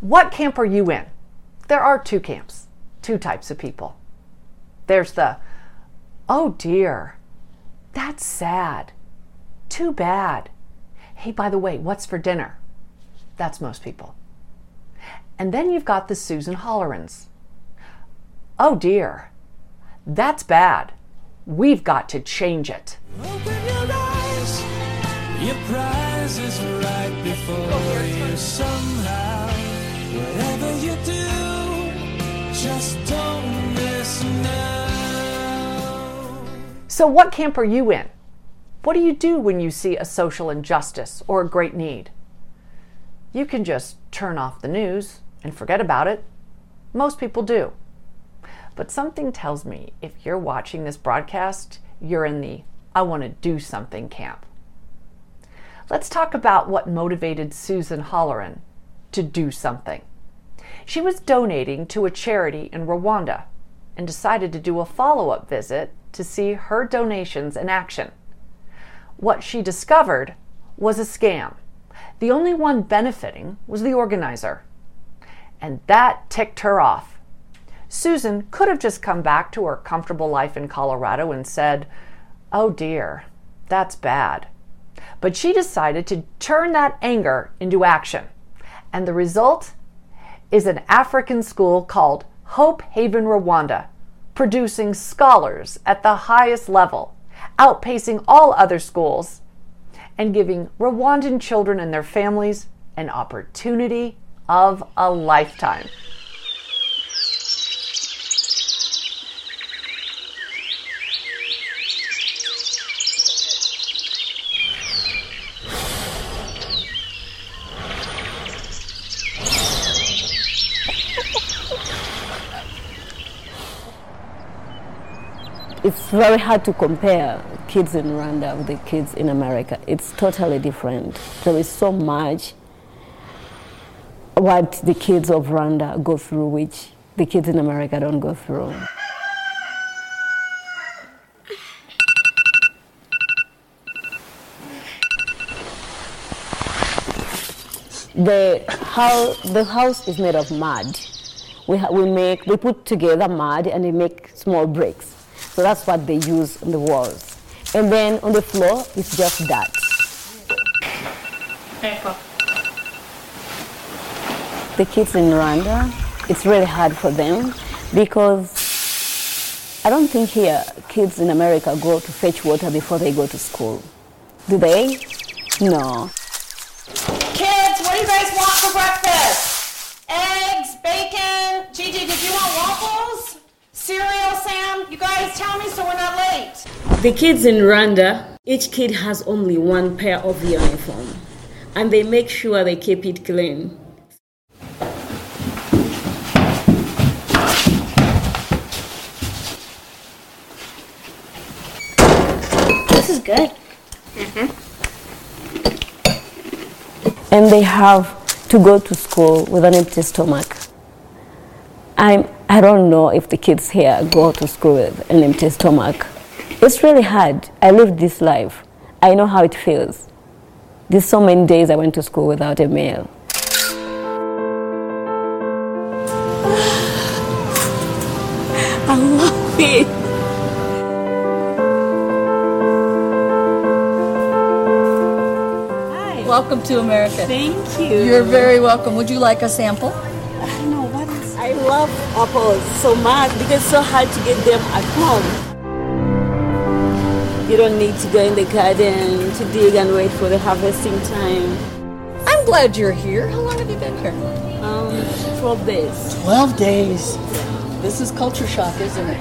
What camp are you in? There are two camps, two types of people. There's the, oh dear, that's sad. Too bad. Hey, by the way, what's for dinner? That's most people. And then you've got the Susan Hollerans. Oh dear, that's bad. We've got to change it. Your your prize is right before you somehow. So, what camp are you in? What do you do when you see a social injustice or a great need? You can just turn off the news and forget about it. Most people do. But something tells me if you're watching this broadcast, you're in the I want to do something camp. Let's talk about what motivated Susan Holleran to do something. She was donating to a charity in Rwanda and decided to do a follow up visit to see her donations in action. What she discovered was a scam. The only one benefiting was the organizer. And that ticked her off. Susan could have just come back to her comfortable life in Colorado and said, Oh dear, that's bad. But she decided to turn that anger into action. And the result is an African school called Hope Haven Rwanda, producing scholars at the highest level, outpacing all other schools, and giving Rwandan children and their families an opportunity of a lifetime. it's very hard to compare kids in Rwanda with the kids in America. It's totally different. There is so much what the kids of Rwanda go through, which the kids in America don't go through. The house, the house is made of mud. We, ha- we make, we put together mud and we make small bricks. So that's what they use on the walls. And then on the floor, it's just that. The kids in Rwanda, it's really hard for them because I don't think here kids in America go to fetch water before they go to school. Do they? No. Kids, what do you guys want for breakfast? Cereal, Sam? You guys tell me so we're not late. The kids in Rwanda, each kid has only one pair of uniform, and they make sure they keep it clean. This is good. Mm-hmm. And they have to go to school with an empty stomach. I'm, I don't know if the kids here go to school with an empty stomach. It's really hard. I lived this life. I know how it feels. There's so many days I went to school without a meal. I love it. Hi. Welcome to America. Thank you. You're very welcome. Would you like a sample? Love apples so much because it's so hard to get them at home. You don't need to go in the garden to dig and wait for the harvesting time. I'm glad you're here. How long have you been here? Um, 12 days. 12 days. This is culture shock, isn't it?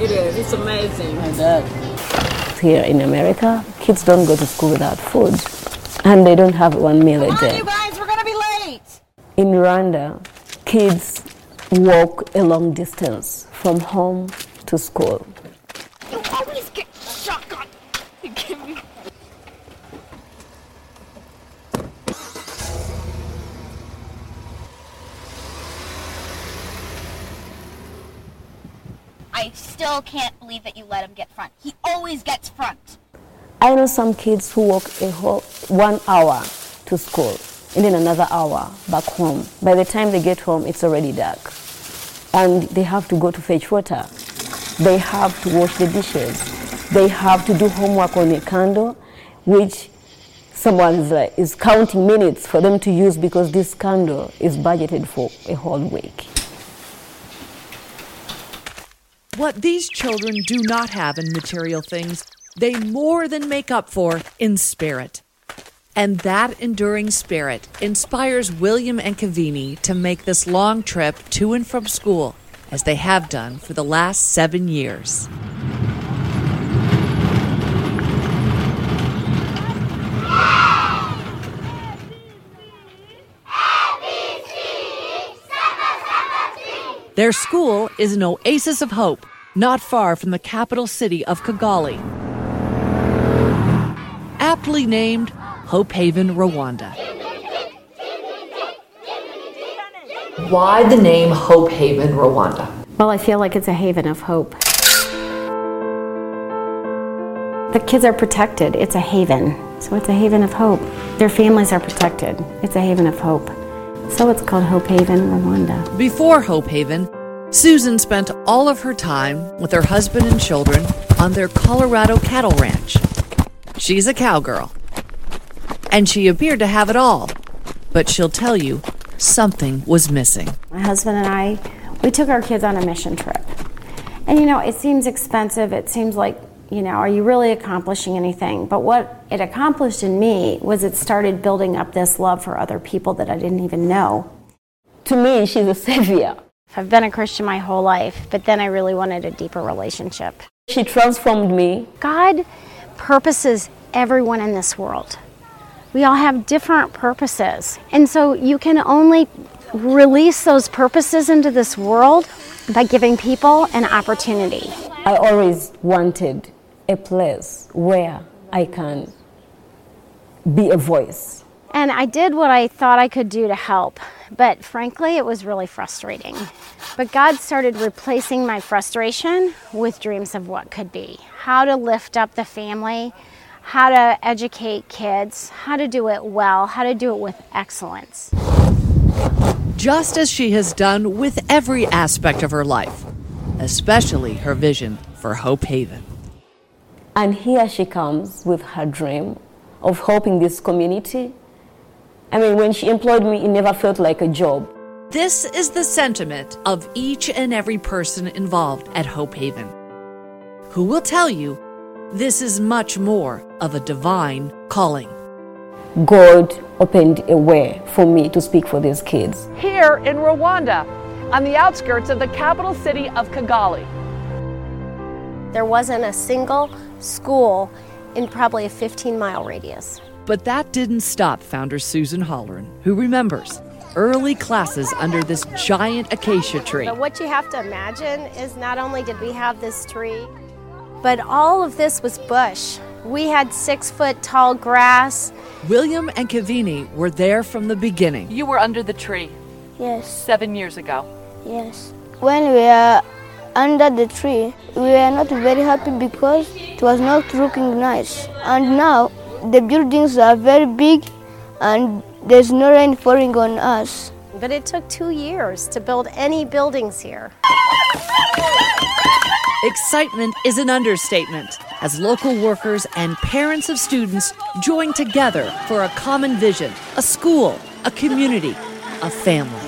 It is. It's amazing. I bet. Here in America, kids don't go to school without food, and they don't have one meal a Come on, day. you guys, we're gonna be late. In Rwanda, kids walk a long distance from home to school. You always get shotgun. You give me. I still can't believe that you let him get front. He always gets front. I know some kids who walk a whole one hour to school. and then another hour back home. By the time they get home, it's already dark. And they have to go to fetch water. They have to wash the dishes. They have to do homework on a candle, which someone is, like, is counting minutes for them to use because this candle is budgeted for a whole week. What these children do not have in material things, they more than make up for in spirit. And that enduring spirit inspires William and Cavini to make this long trip to and from school, as they have done for the last seven years. Their school is an oasis of hope, not far from the capital city of Kigali. Aptly named Hope Haven, Rwanda. Why the name Hope Haven, Rwanda? Well, I feel like it's a haven of hope. The kids are protected. It's a haven. So it's a haven of hope. Their families are protected. It's a haven of hope. So it's called Hope Haven, Rwanda. Before Hope Haven, Susan spent all of her time with her husband and children on their Colorado cattle ranch. She's a cowgirl. And she appeared to have it all. But she'll tell you something was missing. My husband and I, we took our kids on a mission trip. And you know, it seems expensive. It seems like, you know, are you really accomplishing anything? But what it accomplished in me was it started building up this love for other people that I didn't even know. To me, she's a savior. I've been a Christian my whole life, but then I really wanted a deeper relationship. She transformed me. God purposes everyone in this world. We all have different purposes. And so you can only release those purposes into this world by giving people an opportunity. I always wanted a place where I can be a voice. And I did what I thought I could do to help, but frankly, it was really frustrating. But God started replacing my frustration with dreams of what could be how to lift up the family, how to educate kids, how to do it well, how to do it with excellence. Just as she has done with every aspect of her life, especially her vision for Hope Haven. And here she comes with her dream of helping this community. I mean, when she employed me, it never felt like a job. This is the sentiment of each and every person involved at Hope Haven, who will tell you this is much more of a divine calling. God opened a way for me to speak for these kids. Here in Rwanda, on the outskirts of the capital city of Kigali. There wasn't a single school in probably a 15 mile radius. But that didn't stop founder Susan Holleran, who remembers early classes under this giant acacia tree. But what you have to imagine is not only did we have this tree, but all of this was bush. We had six foot tall grass. William and Cavini were there from the beginning. You were under the tree Yes, seven years ago. yes. When we are under the tree, we were not very happy because it was not looking nice. And now the buildings are very big and there's no rain falling on us. But it took two years to build any buildings here. Excitement is an understatement as local workers and parents of students join together for a common vision a school, a community, a family.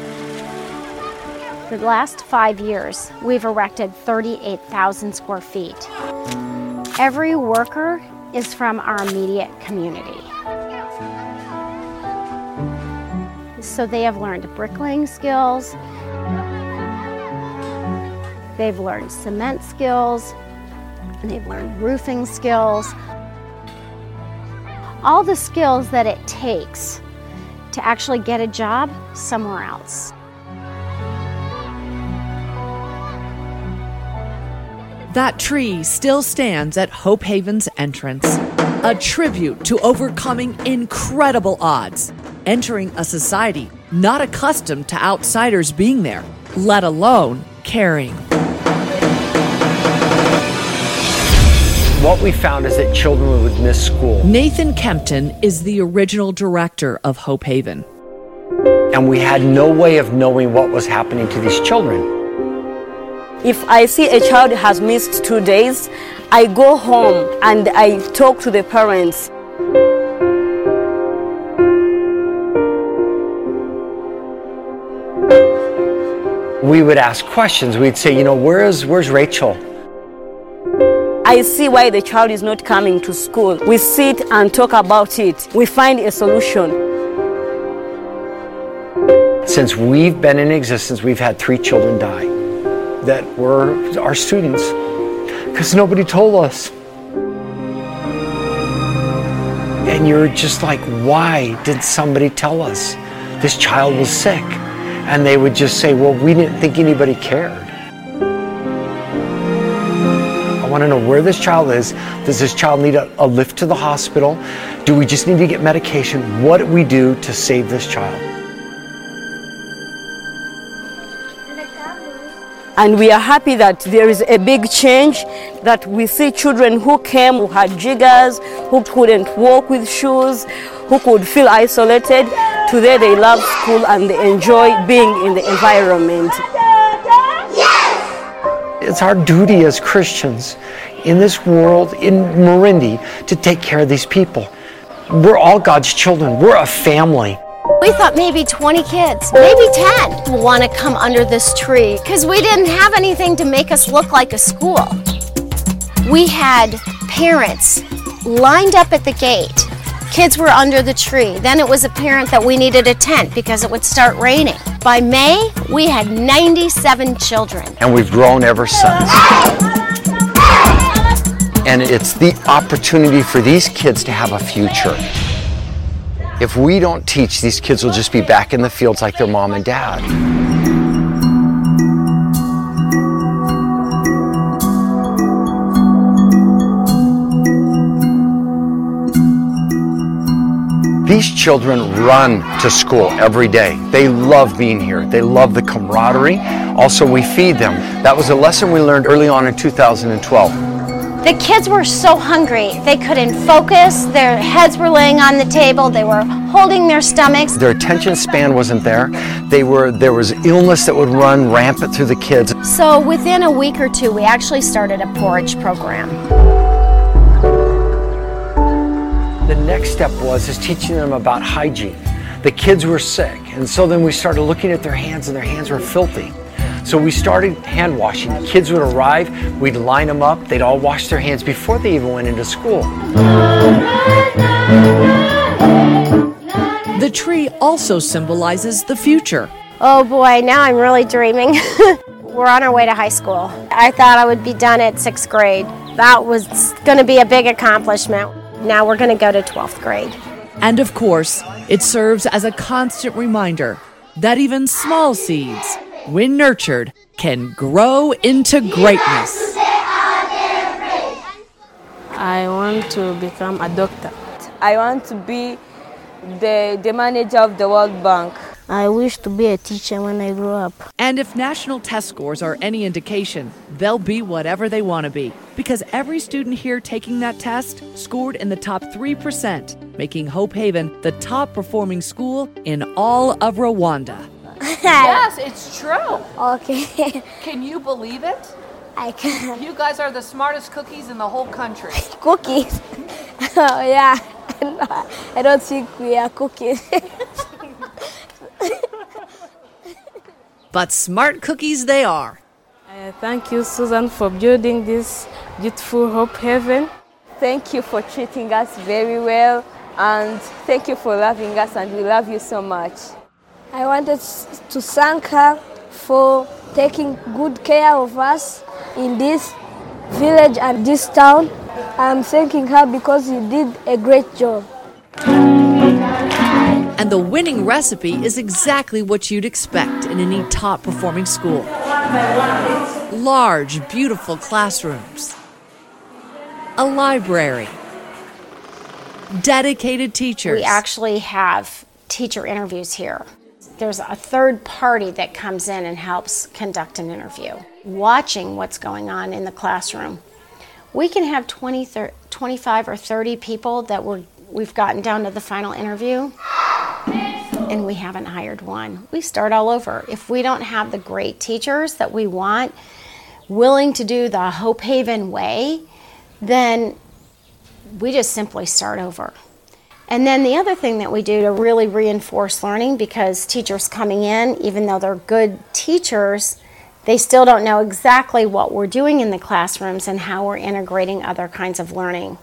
For the last five years, we've erected 38,000 square feet. Every worker is from our immediate community. So they have learned bricklaying skills, they've learned cement skills, and they've learned roofing skills. All the skills that it takes to actually get a job somewhere else. That tree still stands at Hope Haven's entrance, a tribute to overcoming incredible odds, entering a society not accustomed to outsiders being there, let alone caring. What we found is that children would miss school. Nathan Kempton is the original director of Hope Haven. and we had no way of knowing what was happening to these children. If I see a child has missed two days, I go home and I talk to the parents. We would ask questions. We'd say, you know, where is where's Rachel? I see why the child is not coming to school. We sit and talk about it. We find a solution. Since we've been in existence, we've had three children die that were our students because nobody told us. And you're just like, why did somebody tell us this child was sick? And they would just say, well, we didn't think anybody cared. I want to know where this child is. Does this child need a, a lift to the hospital? Do we just need to get medication? What do we do to save this child? And we are happy that there is a big change, that we see children who came, who had jiggers, who couldn't walk with shoes, who could feel isolated. Today they love school and they enjoy being in the environment. It's our duty as Christians in this world, in Marindi, to take care of these people. We're all God's children. We're a family. We thought maybe 20 kids, maybe 10 will want to come under this tree because we didn't have anything to make us look like a school. We had parents lined up at the gate. Kids were under the tree. Then it was apparent that we needed a tent because it would start raining. By May, we had 97 children. And we've grown ever since. And it's the opportunity for these kids to have a future. If we don't teach, these kids will just be back in the fields like their mom and dad. These children run to school every day. They love being here. They love the camaraderie. Also, we feed them. That was a lesson we learned early on in 2012. The kids were so hungry, they couldn't focus, their heads were laying on the table, they were holding their stomachs. Their attention span wasn't there. They were there was illness that would run rampant through the kids. So within a week or two, we actually started a porridge program. Next step was is teaching them about hygiene. The kids were sick, and so then we started looking at their hands, and their hands were filthy. So we started hand washing. Kids would arrive, we'd line them up, they'd all wash their hands before they even went into school. The tree also symbolizes the future. Oh boy, now I'm really dreaming. We're on our way to high school. I thought I would be done at sixth grade. That was going to be a big accomplishment. Now we're going to go to 12th grade. And of course, it serves as a constant reminder that even small seeds, when nurtured, can grow into greatness. I want to become a doctor. I want to be the, the manager of the World Bank. I wish to be a teacher when I grow up. And if national test scores are any indication, they'll be whatever they want to be. Because every student here taking that test scored in the top 3%, making Hope Haven the top performing school in all of Rwanda. yes, it's true. Okay. Can you believe it? I can. You guys are the smartest cookies in the whole country. Cookies? oh, yeah. I don't think we are cookies. But smart cookies they are. Uh, thank you, Susan, for building this beautiful Hope Heaven. Thank you for treating us very well, and thank you for loving us, and we love you so much. I wanted to thank her for taking good care of us in this village and this town. I'm thanking her because she did a great job. And the winning recipe is exactly what you'd expect in any top performing school large, beautiful classrooms, a library, dedicated teachers. We actually have teacher interviews here. There's a third party that comes in and helps conduct an interview, watching what's going on in the classroom. We can have 20, 30, 25 or 30 people that we're, we've gotten down to the final interview. And we haven't hired one. We start all over. If we don't have the great teachers that we want, willing to do the Hope Haven way, then we just simply start over. And then the other thing that we do to really reinforce learning, because teachers coming in, even though they're good teachers, they still don't know exactly what we're doing in the classrooms and how we're integrating other kinds of learning.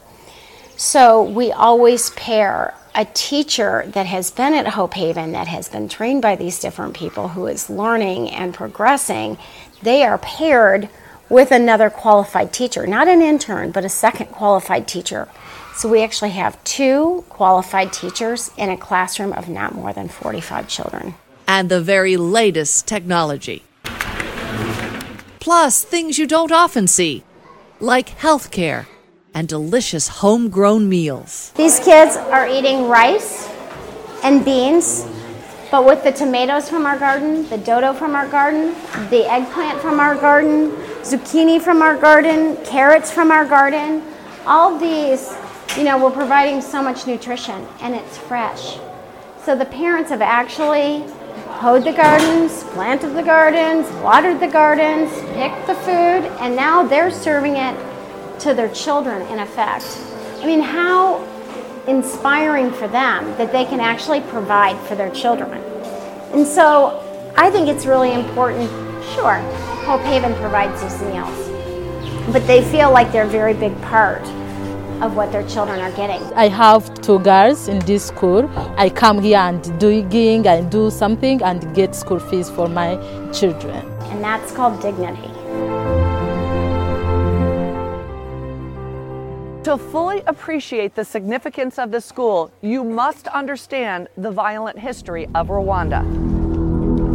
So we always pair a teacher that has been at Hope Haven, that has been trained by these different people, who is learning and progressing, they are paired with another qualified teacher, not an intern, but a second qualified teacher. So we actually have two qualified teachers in a classroom of not more than 45 children. And the very latest technology. Plus, things you don't often see, like healthcare and delicious homegrown meals. These kids are eating rice and beans, but with the tomatoes from our garden, the dodo from our garden, the eggplant from our garden, zucchini from our garden, carrots from our garden, all these, you know, we're providing so much nutrition and it's fresh. So the parents have actually hoed the gardens, planted the gardens, watered the gardens, picked the food, and now they're serving it to their children in effect. I mean, how inspiring for them that they can actually provide for their children. And so I think it's really important. Sure, Hope Haven provides these meals, but they feel like they're a very big part of what their children are getting. I have two girls in this school. I come here and do digging and do something and get school fees for my children. And that's called dignity. To fully appreciate the significance of the school, you must understand the violent history of Rwanda.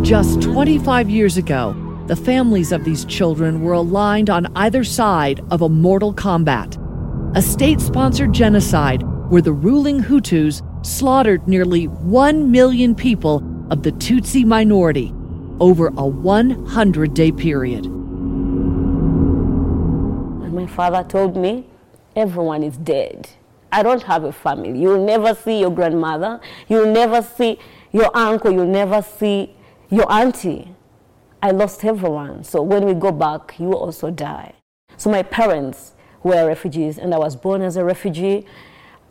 Just 25 years ago, the families of these children were aligned on either side of a mortal combat, a state sponsored genocide where the ruling Hutus slaughtered nearly 1 million people of the Tutsi minority over a 100 day period. And my father told me, everyone is dead. I don't have a family. You'll never see your grandmother. You'll never see your uncle. You'll never see your auntie. I lost everyone. So when we go back, you will also die. So my parents were refugees, and I was born as a refugee.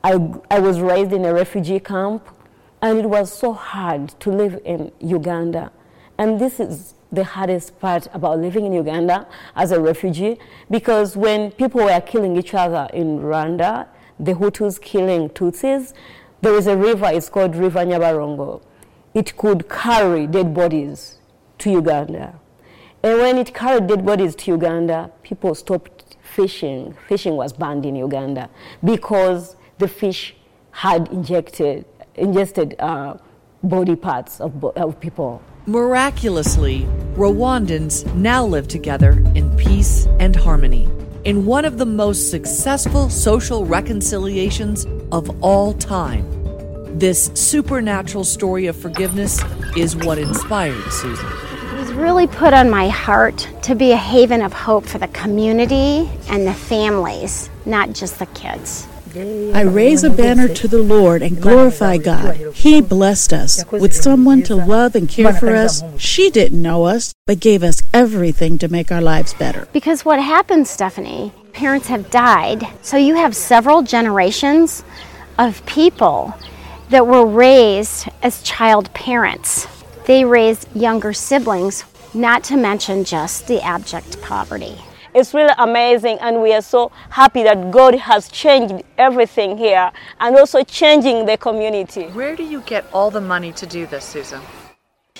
I, I was raised in a refugee camp, and it was so hard to live in Uganda. And this is the hardest part about living in Uganda as a refugee because when people were killing each other in Rwanda, the Hutus killing Tutsis, there is a river, it's called River Nyabarongo. It could carry dead bodies to Uganda. And when it carried dead bodies to Uganda, people stopped fishing. Fishing was banned in Uganda because the fish had injected, ingested uh, body parts of, of people. Miraculously, Rwandans now live together in peace and harmony in one of the most successful social reconciliations of all time. This supernatural story of forgiveness is what inspired Susan. It was really put on my heart to be a haven of hope for the community and the families, not just the kids. I raise a banner to the Lord and glorify God. He blessed us with someone to love and care for us. She didn't know us, but gave us everything to make our lives better. Because what happens, Stephanie, parents have died, so you have several generations of people that were raised as child parents. They raised younger siblings, not to mention just the abject poverty. It's really amazing, and we are so happy that God has changed everything here and also changing the community. Where do you get all the money to do this, Susan?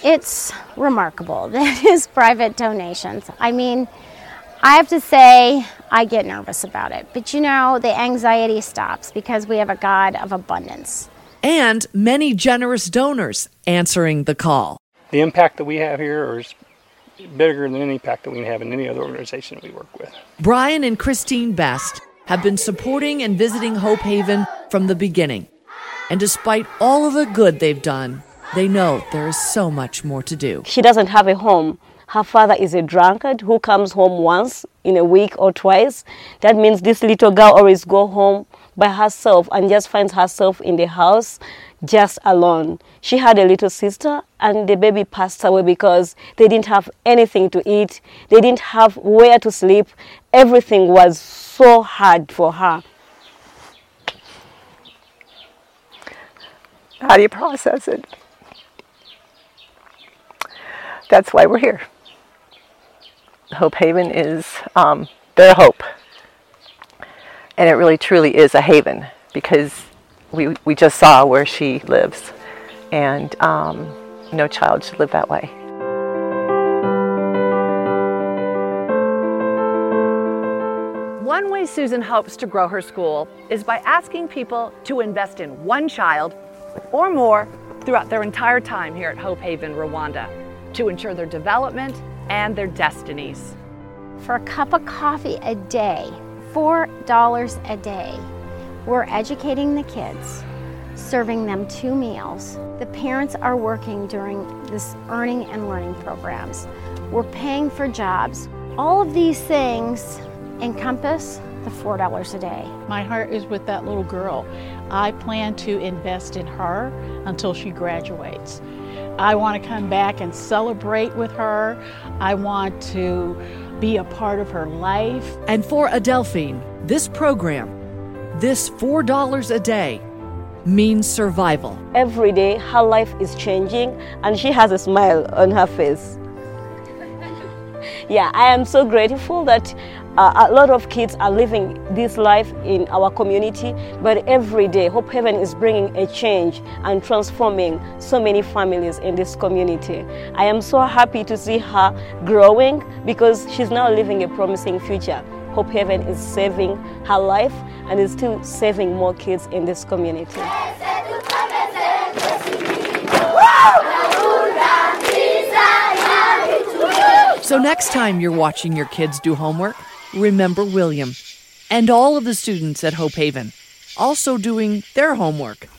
It's remarkable. That is private donations. I mean, I have to say, I get nervous about it. But you know, the anxiety stops because we have a God of abundance. And many generous donors answering the call. The impact that we have here is bigger than any impact that we have in any other organization we work with. Brian and Christine Best have been supporting and visiting Hope Haven from the beginning. And despite all of the good they've done, they know there is so much more to do. She doesn't have a home. Her father is a drunkard who comes home once in a week or twice. That means this little girl always go home by herself and just finds herself in the house just alone. She had a little sister, and the baby passed away because they didn't have anything to eat, they didn't have where to sleep. Everything was so hard for her. How do you process it? That's why we're here. Hope Haven is um, their hope. And it really truly is a haven because we, we just saw where she lives. And um, no child should live that way. One way Susan hopes to grow her school is by asking people to invest in one child or more throughout their entire time here at Hope Haven, Rwanda, to ensure their development and their destinies. For a cup of coffee a day, $4 a day, we're educating the kids, serving them two meals. The parents are working during this earning and learning programs. We're paying for jobs. All of these things encompass the $4 a day. My heart is with that little girl. I plan to invest in her until she graduates. I want to come back and celebrate with her. I want to be a part of her life. And for Adelphine, this program, this $4 a day, means survival. Every day, her life is changing, and she has a smile on her face. yeah, I am so grateful that uh, a lot of kids are living this life in our community, but every day, Hope Heaven is bringing a change and transforming so many families in this community. I am so happy to see her growing because she's now living a promising future. Hope Haven is saving her life and is still saving more kids in this community. So, next time you're watching your kids do homework, remember William and all of the students at Hope Haven also doing their homework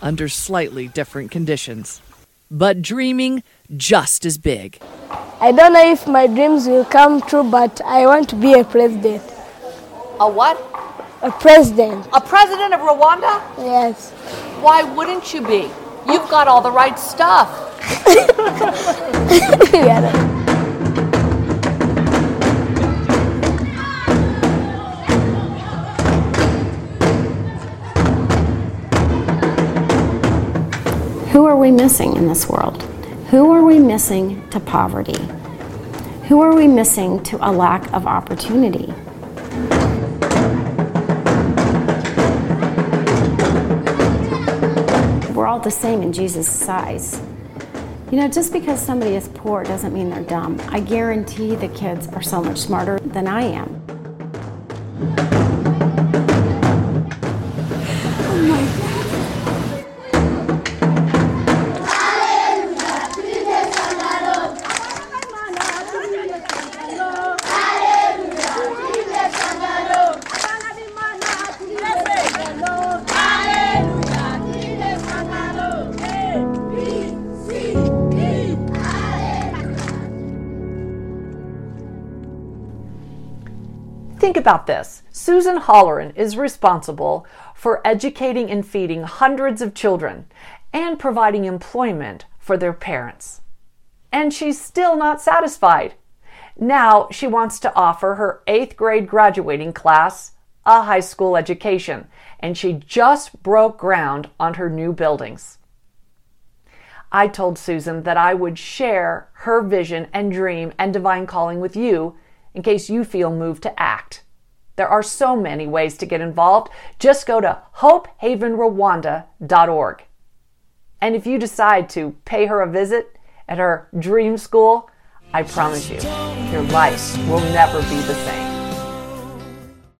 under slightly different conditions, but dreaming just as big. I don't know if my dreams will come true, but I want to be a president. A what? A president. A president of Rwanda? Yes. Why wouldn't you be? You've got all the right stuff. yeah. We missing in this world? Who are we missing to poverty? Who are we missing to a lack of opportunity? We're all the same in Jesus' size. You know, just because somebody is poor doesn't mean they're dumb. I guarantee the kids are so much smarter than I am. About this. Susan Holleran is responsible for educating and feeding hundreds of children and providing employment for their parents. And she's still not satisfied. Now she wants to offer her eighth grade graduating class a high school education, and she just broke ground on her new buildings. I told Susan that I would share her vision and dream and divine calling with you in case you feel moved to act. There are so many ways to get involved. Just go to hopehavenrwanda.org. And if you decide to pay her a visit at her dream school, I promise you, your life will never be the same.